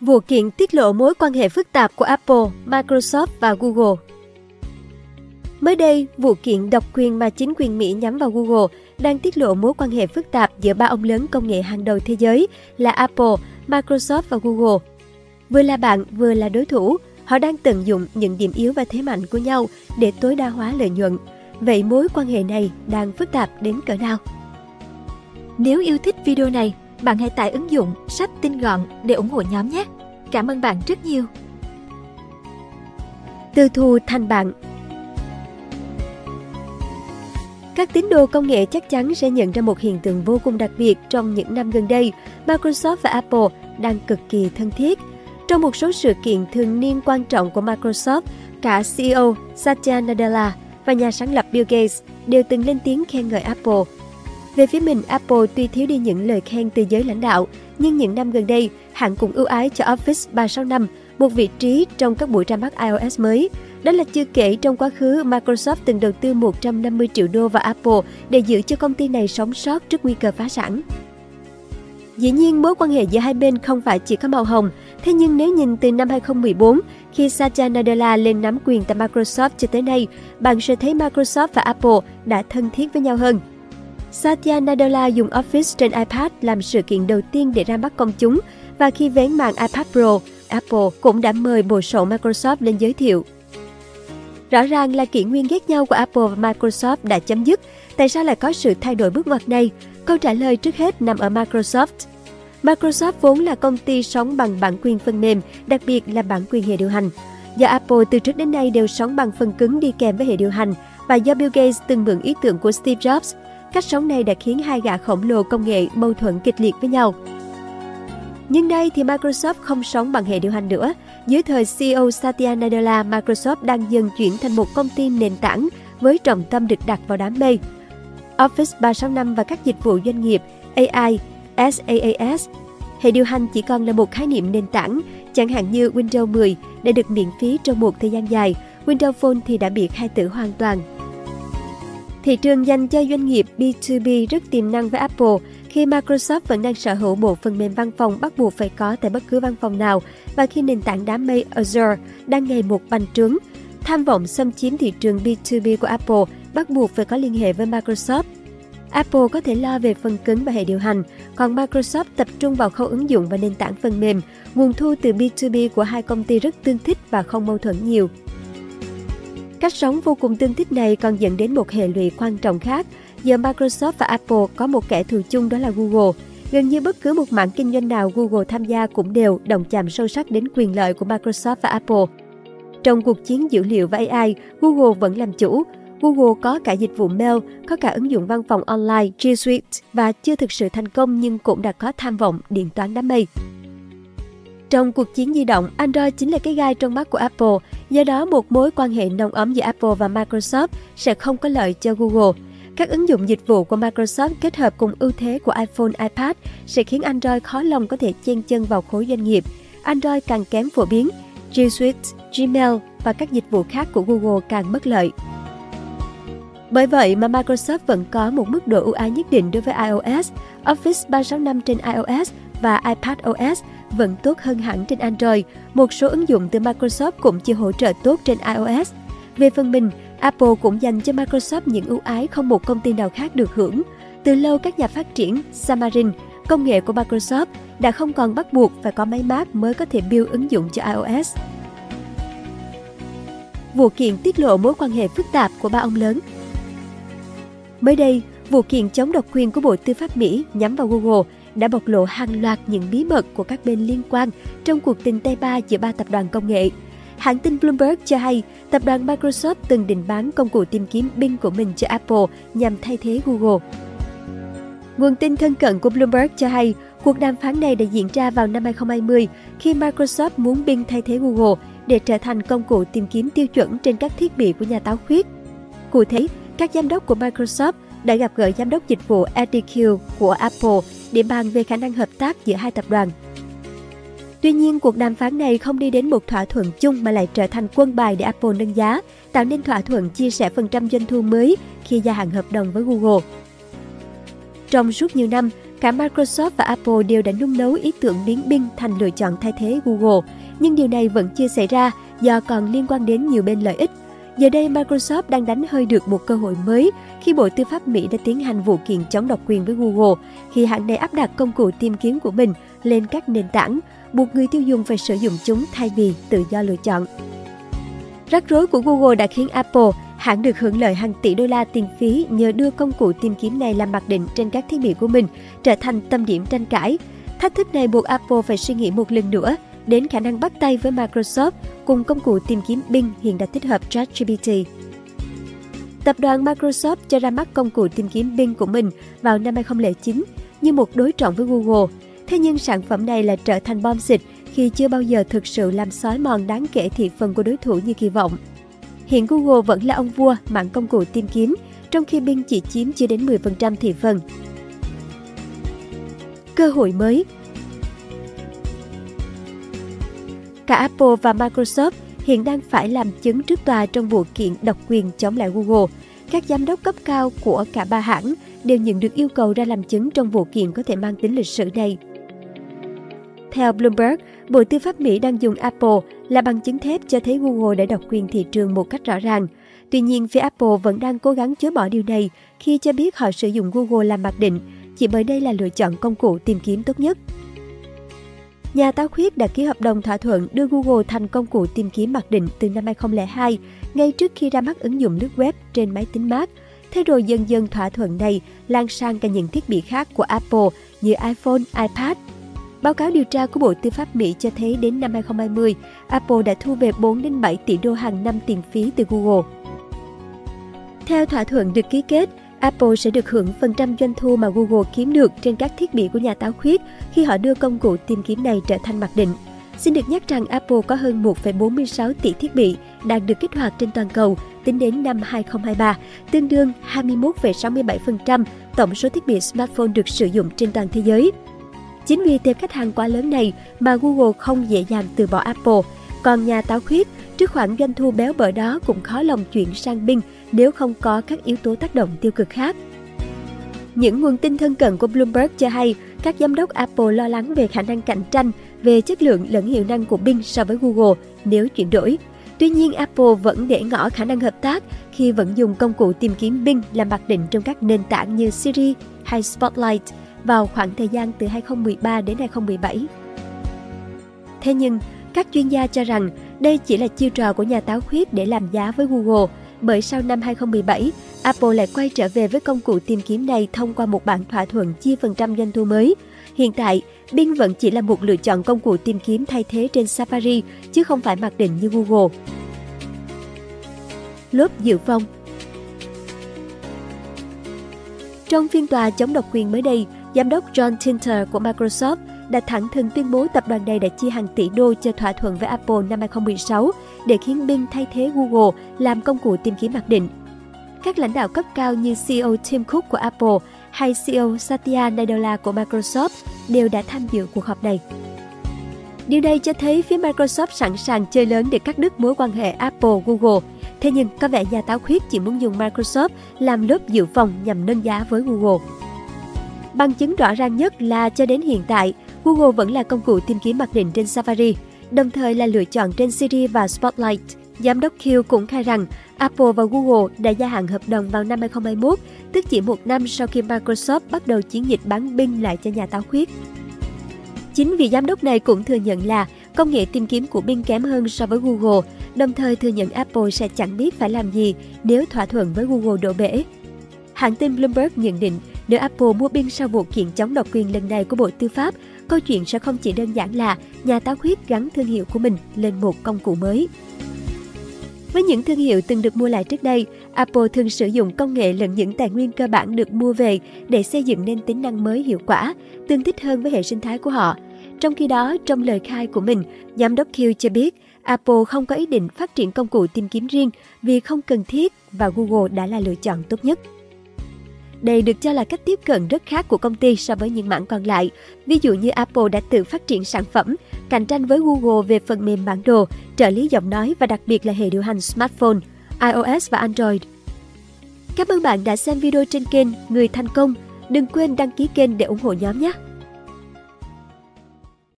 Vụ kiện tiết lộ mối quan hệ phức tạp của Apple, Microsoft và Google Mới đây, vụ kiện độc quyền mà chính quyền Mỹ nhắm vào Google đang tiết lộ mối quan hệ phức tạp giữa ba ông lớn công nghệ hàng đầu thế giới là Apple, Microsoft và Google. Vừa là bạn, vừa là đối thủ, họ đang tận dụng những điểm yếu và thế mạnh của nhau để tối đa hóa lợi nhuận. Vậy mối quan hệ này đang phức tạp đến cỡ nào? Nếu yêu thích video này, bạn hãy tải ứng dụng sách tin gọn để ủng hộ nhóm nhé. Cảm ơn bạn rất nhiều. Từ thù thành bạn Các tín đồ công nghệ chắc chắn sẽ nhận ra một hiện tượng vô cùng đặc biệt trong những năm gần đây. Microsoft và Apple đang cực kỳ thân thiết. Trong một số sự kiện thường niên quan trọng của Microsoft, cả CEO Satya Nadella và nhà sáng lập Bill Gates đều từng lên tiếng khen ngợi Apple. Về phía mình, Apple tuy thiếu đi những lời khen từ giới lãnh đạo, nhưng những năm gần đây, hãng cũng ưu ái cho Office 365 một vị trí trong các buổi ra mắt iOS mới. Đó là chưa kể trong quá khứ, Microsoft từng đầu tư 150 triệu đô vào Apple để giữ cho công ty này sống sót trước nguy cơ phá sản. Dĩ nhiên, mối quan hệ giữa hai bên không phải chỉ có màu hồng. Thế nhưng nếu nhìn từ năm 2014, khi Satya Nadella lên nắm quyền tại Microsoft cho tới nay, bạn sẽ thấy Microsoft và Apple đã thân thiết với nhau hơn. Satya Nadella dùng Office trên iPad làm sự kiện đầu tiên để ra mắt công chúng và khi vén màn iPad Pro, Apple cũng đã mời bộ sậu Microsoft lên giới thiệu. Rõ ràng là kỷ nguyên ghét nhau của Apple và Microsoft đã chấm dứt. Tại sao lại có sự thay đổi bước ngoặt này? Câu trả lời trước hết nằm ở Microsoft. Microsoft vốn là công ty sống bằng bản quyền phần mềm, đặc biệt là bản quyền hệ điều hành. Do Apple từ trước đến nay đều sống bằng phần cứng đi kèm với hệ điều hành và do Bill Gates từng mượn ý tưởng của Steve Jobs, cách sống này đã khiến hai gã khổng lồ công nghệ mâu thuẫn kịch liệt với nhau. Nhưng đây thì Microsoft không sống bằng hệ điều hành nữa. Dưới thời CEO Satya Nadella, Microsoft đang dần chuyển thành một công ty nền tảng với trọng tâm được đặt vào đám mây. Office 365 và các dịch vụ doanh nghiệp AI, SaaS, hệ điều hành chỉ còn là một khái niệm nền tảng, chẳng hạn như Windows 10 đã được miễn phí trong một thời gian dài, Windows Phone thì đã bị khai tử hoàn toàn. Thị trường dành cho doanh nghiệp B2B rất tiềm năng với Apple khi Microsoft vẫn đang sở hữu bộ phần mềm văn phòng bắt buộc phải có tại bất cứ văn phòng nào và khi nền tảng đám mây Azure đang ngày một bành trướng. Tham vọng xâm chiếm thị trường B2B của Apple bắt buộc phải có liên hệ với Microsoft. Apple có thể lo về phần cứng và hệ điều hành, còn Microsoft tập trung vào khâu ứng dụng và nền tảng phần mềm. Nguồn thu từ B2B của hai công ty rất tương thích và không mâu thuẫn nhiều. Cách sống vô cùng tương thích này còn dẫn đến một hệ lụy quan trọng khác. Giờ Microsoft và Apple có một kẻ thù chung đó là Google. Gần như bất cứ một mảng kinh doanh nào Google tham gia cũng đều đồng chạm sâu sắc đến quyền lợi của Microsoft và Apple. Trong cuộc chiến dữ liệu và AI, Google vẫn làm chủ. Google có cả dịch vụ mail, có cả ứng dụng văn phòng online G Suite và chưa thực sự thành công nhưng cũng đã có tham vọng điện toán đám mây. Trong cuộc chiến di động, Android chính là cái gai trong mắt của Apple, do đó một mối quan hệ nồng ấm giữa Apple và Microsoft sẽ không có lợi cho Google. Các ứng dụng dịch vụ của Microsoft kết hợp cùng ưu thế của iPhone, iPad sẽ khiến Android khó lòng có thể chen chân vào khối doanh nghiệp. Android càng kém phổ biến, G Suite, Gmail và các dịch vụ khác của Google càng bất lợi. Bởi vậy mà Microsoft vẫn có một mức độ ưu ái nhất định đối với iOS. Office 365 trên iOS và iPadOS vẫn tốt hơn hẳn trên Android. Một số ứng dụng từ Microsoft cũng chưa hỗ trợ tốt trên iOS. Về phần mình, Apple cũng dành cho Microsoft những ưu ái không một công ty nào khác được hưởng. Từ lâu các nhà phát triển Xamarin, công nghệ của Microsoft đã không còn bắt buộc phải có máy Mac mới có thể build ứng dụng cho iOS. Vụ kiện tiết lộ mối quan hệ phức tạp của ba ông lớn Mới đây, vụ kiện chống độc quyền của Bộ Tư pháp Mỹ nhắm vào Google đã bộc lộ hàng loạt những bí mật của các bên liên quan trong cuộc tình tay ba giữa ba tập đoàn công nghệ. Hãng tin Bloomberg cho hay, tập đoàn Microsoft từng định bán công cụ tìm kiếm Bing của mình cho Apple nhằm thay thế Google. Nguồn tin thân cận của Bloomberg cho hay, cuộc đàm phán này đã diễn ra vào năm 2020 khi Microsoft muốn Bing thay thế Google để trở thành công cụ tìm kiếm tiêu chuẩn trên các thiết bị của nhà táo khuyết. Cụ thể, các giám đốc của Microsoft đã gặp gỡ giám đốc dịch vụ ADQ của Apple để bàn về khả năng hợp tác giữa hai tập đoàn. Tuy nhiên, cuộc đàm phán này không đi đến một thỏa thuận chung mà lại trở thành quân bài để Apple nâng giá, tạo nên thỏa thuận chia sẻ phần trăm doanh thu mới khi gia hạn hợp đồng với Google. Trong suốt nhiều năm, Cả Microsoft và Apple đều đã nung nấu ý tưởng biến Bing thành lựa chọn thay thế Google, nhưng điều này vẫn chưa xảy ra do còn liên quan đến nhiều bên lợi ích. Giờ đây, Microsoft đang đánh hơi được một cơ hội mới khi Bộ Tư pháp Mỹ đã tiến hành vụ kiện chống độc quyền với Google khi hãng này áp đặt công cụ tìm kiếm của mình lên các nền tảng, buộc người tiêu dùng phải sử dụng chúng thay vì tự do lựa chọn. Rắc rối của Google đã khiến Apple, hãng được hưởng lợi hàng tỷ đô la tiền phí nhờ đưa công cụ tìm kiếm này làm mặc định trên các thiết bị của mình, trở thành tâm điểm tranh cãi. Thách thức này buộc Apple phải suy nghĩ một lần nữa đến khả năng bắt tay với Microsoft cùng công cụ tìm kiếm Bing hiện đã tích hợp ChatGPT. Tập đoàn Microsoft cho ra mắt công cụ tìm kiếm Bing của mình vào năm 2009 như một đối trọng với Google. Thế nhưng sản phẩm này lại trở thành bom xịt khi chưa bao giờ thực sự làm xói mòn đáng kể thị phần của đối thủ như kỳ vọng. Hiện Google vẫn là ông vua mạng công cụ tìm kiếm, trong khi Bing chỉ chiếm chưa đến 10% thị phần. Cơ hội mới Cả Apple và Microsoft hiện đang phải làm chứng trước tòa trong vụ kiện độc quyền chống lại Google. Các giám đốc cấp cao của cả ba hãng đều nhận được yêu cầu ra làm chứng trong vụ kiện có thể mang tính lịch sử này. Theo Bloomberg, Bộ Tư pháp Mỹ đang dùng Apple là bằng chứng thép cho thấy Google đã độc quyền thị trường một cách rõ ràng. Tuy nhiên, phía Apple vẫn đang cố gắng chối bỏ điều này khi cho biết họ sử dụng Google làm mặc định, chỉ bởi đây là lựa chọn công cụ tìm kiếm tốt nhất. Nhà táo khuyết đã ký hợp đồng thỏa thuận đưa Google thành công cụ tìm kiếm mặc định từ năm 2002, ngay trước khi ra mắt ứng dụng lướt web trên máy tính Mac. Thế rồi dần dần thỏa thuận này lan sang cả những thiết bị khác của Apple như iPhone, iPad. Báo cáo điều tra của Bộ Tư pháp Mỹ cho thấy đến năm 2020, Apple đã thu về 4 đến 7 tỷ đô hàng năm tiền phí từ Google. Theo thỏa thuận được ký kết, Apple sẽ được hưởng phần trăm doanh thu mà Google kiếm được trên các thiết bị của nhà táo khuyết khi họ đưa công cụ tìm kiếm này trở thành mặc định. Xin được nhắc rằng Apple có hơn 1,46 tỷ thiết bị đang được kích hoạt trên toàn cầu tính đến năm 2023, tương đương 21,67% tổng số thiết bị smartphone được sử dụng trên toàn thế giới. Chính vì tệp khách hàng quá lớn này mà Google không dễ dàng từ bỏ Apple. Còn nhà táo khuyết, trước khoản doanh thu béo bở đó cũng khó lòng chuyển sang Bing nếu không có các yếu tố tác động tiêu cực khác. Những nguồn tin thân cận của Bloomberg cho hay các giám đốc Apple lo lắng về khả năng cạnh tranh về chất lượng lẫn hiệu năng của Bing so với Google nếu chuyển đổi. Tuy nhiên, Apple vẫn để ngỏ khả năng hợp tác khi vẫn dùng công cụ tìm kiếm Bing làm mặc định trong các nền tảng như Siri hay Spotlight vào khoảng thời gian từ 2013 đến 2017. Thế nhưng, các chuyên gia cho rằng đây chỉ là chiêu trò của nhà táo khuyết để làm giá với Google – bởi sau năm 2017, Apple lại quay trở về với công cụ tìm kiếm này thông qua một bản thỏa thuận chia phần trăm doanh thu mới. Hiện tại, Bing vẫn chỉ là một lựa chọn công cụ tìm kiếm thay thế trên Safari, chứ không phải mặc định như Google. Lốp dự phòng Trong phiên tòa chống độc quyền mới đây, giám đốc John Tinter của Microsoft đã thẳng thừng tuyên bố tập đoàn này đã chi hàng tỷ đô cho thỏa thuận với Apple năm 2016 để khiến Bing thay thế Google làm công cụ tìm kiếm mặc định. Các lãnh đạo cấp cao như CEO Tim Cook của Apple hay CEO Satya Nadella của Microsoft đều đã tham dự cuộc họp này. Điều này cho thấy phía Microsoft sẵn sàng chơi lớn để cắt đứt mối quan hệ Apple-Google. Thế nhưng có vẻ nhà táo khuyết chỉ muốn dùng Microsoft làm lớp dự phòng nhằm nâng giá với Google. Bằng chứng rõ ràng nhất là cho đến hiện tại, Google vẫn là công cụ tìm kiếm mặc định trên Safari, đồng thời là lựa chọn trên Siri và Spotlight. Giám đốc Q cũng khai rằng Apple và Google đã gia hạn hợp đồng vào năm 2021, tức chỉ một năm sau khi Microsoft bắt đầu chiến dịch bán binh lại cho nhà táo khuyết. Chính vị giám đốc này cũng thừa nhận là công nghệ tìm kiếm của Bing kém hơn so với Google, đồng thời thừa nhận Apple sẽ chẳng biết phải làm gì nếu thỏa thuận với Google đổ bể. Hãng tin Bloomberg nhận định nếu Apple mua Bing sau vụ kiện chống độc quyền lần này của Bộ Tư pháp, câu chuyện sẽ không chỉ đơn giản là nhà táo khuyết gắn thương hiệu của mình lên một công cụ mới. Với những thương hiệu từng được mua lại trước đây, Apple thường sử dụng công nghệ lẫn những tài nguyên cơ bản được mua về để xây dựng nên tính năng mới hiệu quả, tương thích hơn với hệ sinh thái của họ. Trong khi đó, trong lời khai của mình, giám đốc Q cho biết Apple không có ý định phát triển công cụ tìm kiếm riêng vì không cần thiết và Google đã là lựa chọn tốt nhất. Đây được cho là cách tiếp cận rất khác của công ty so với những mảng còn lại. Ví dụ như Apple đã tự phát triển sản phẩm, cạnh tranh với Google về phần mềm bản đồ, trợ lý giọng nói và đặc biệt là hệ điều hành smartphone, iOS và Android. Cảm ơn bạn đã xem video trên kênh Người Thành Công. Đừng quên đăng ký kênh để ủng hộ nhóm nhé!